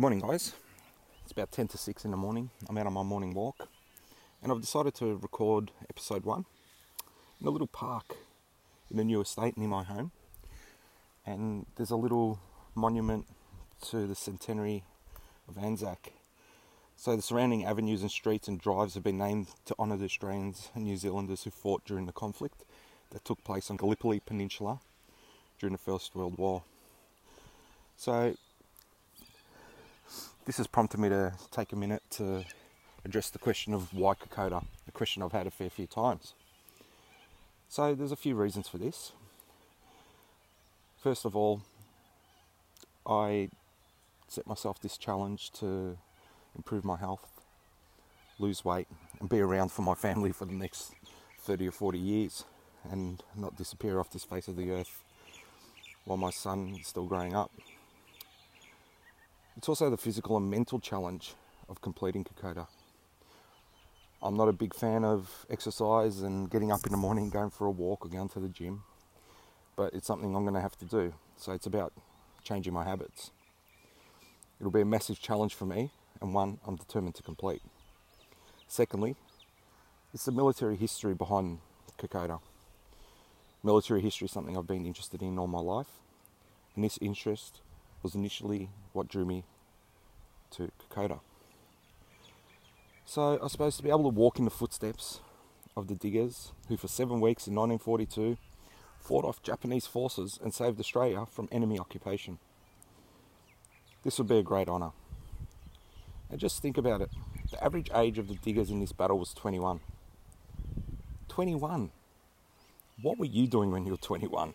Good morning, guys. It's about 10 to 6 in the morning. I'm out on my morning walk and I've decided to record episode 1 in a little park in a new estate near my home. And there's a little monument to the centenary of Anzac. So the surrounding avenues and streets and drives have been named to honour the Australians and New Zealanders who fought during the conflict that took place on Gallipoli Peninsula during the First World War. So this has prompted me to take a minute to address the question of why Kokoda, a question I've had a fair few times. So there's a few reasons for this. First of all, I set myself this challenge to improve my health, lose weight, and be around for my family for the next 30 or 40 years and not disappear off this face of the earth while my son is still growing up. It's also the physical and mental challenge of completing Kokoda. I'm not a big fan of exercise and getting up in the morning, going for a walk, or going to the gym, but it's something I'm going to have to do. So it's about changing my habits. It'll be a massive challenge for me and one I'm determined to complete. Secondly, it's the military history behind Kokoda. Military history is something I've been interested in all my life, and this interest was initially what drew me to Kokoda. So I suppose to be able to walk in the footsteps of the diggers who for seven weeks in 1942 fought off Japanese forces and saved Australia from enemy occupation. This would be a great honour. And just think about it. The average age of the diggers in this battle was 21. 21. What were you doing when you were 21?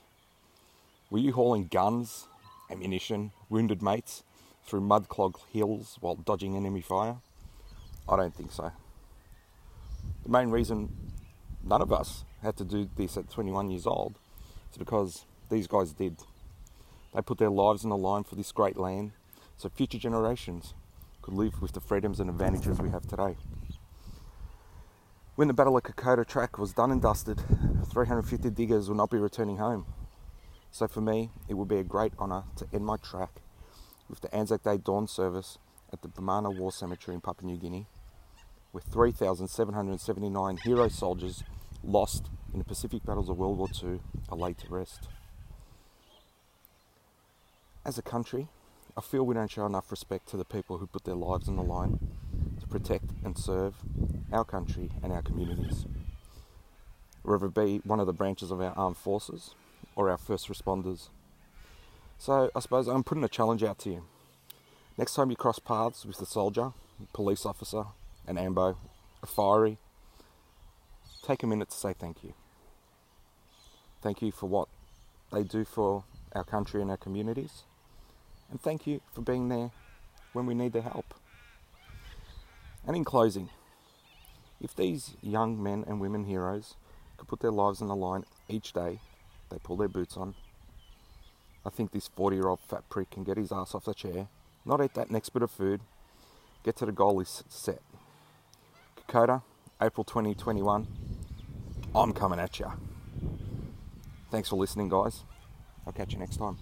Were you hauling guns ammunition, wounded mates through mud clogged hills while dodging enemy fire? I don't think so. The main reason none of us had to do this at 21 years old is because these guys did. They put their lives on the line for this great land so future generations could live with the freedoms and advantages we have today. When the Battle of Kokoda track was done and dusted, 350 diggers will not be returning home. So for me, it would be a great honour to end my track with the Anzac Day dawn service at the Bomana War Cemetery in Papua New Guinea, with 3,779 hero soldiers lost in the Pacific battles of World War II are laid to rest. As a country, I feel we don't show enough respect to the people who put their lives on the line to protect and serve our country and our communities. Whether it be one of the branches of our armed forces, or our first responders. So I suppose I'm putting a challenge out to you. Next time you cross paths with a soldier, police officer, an ambo, a fiery, take a minute to say thank you. Thank you for what they do for our country and our communities. And thank you for being there when we need their help. And in closing, if these young men and women heroes could put their lives on the line each day they pull their boots on. I think this 40 year old fat prick can get his ass off the chair, not eat that next bit of food, get to the goal is set. Kokoda, April 2021. I'm coming at you. Thanks for listening, guys. I'll catch you next time.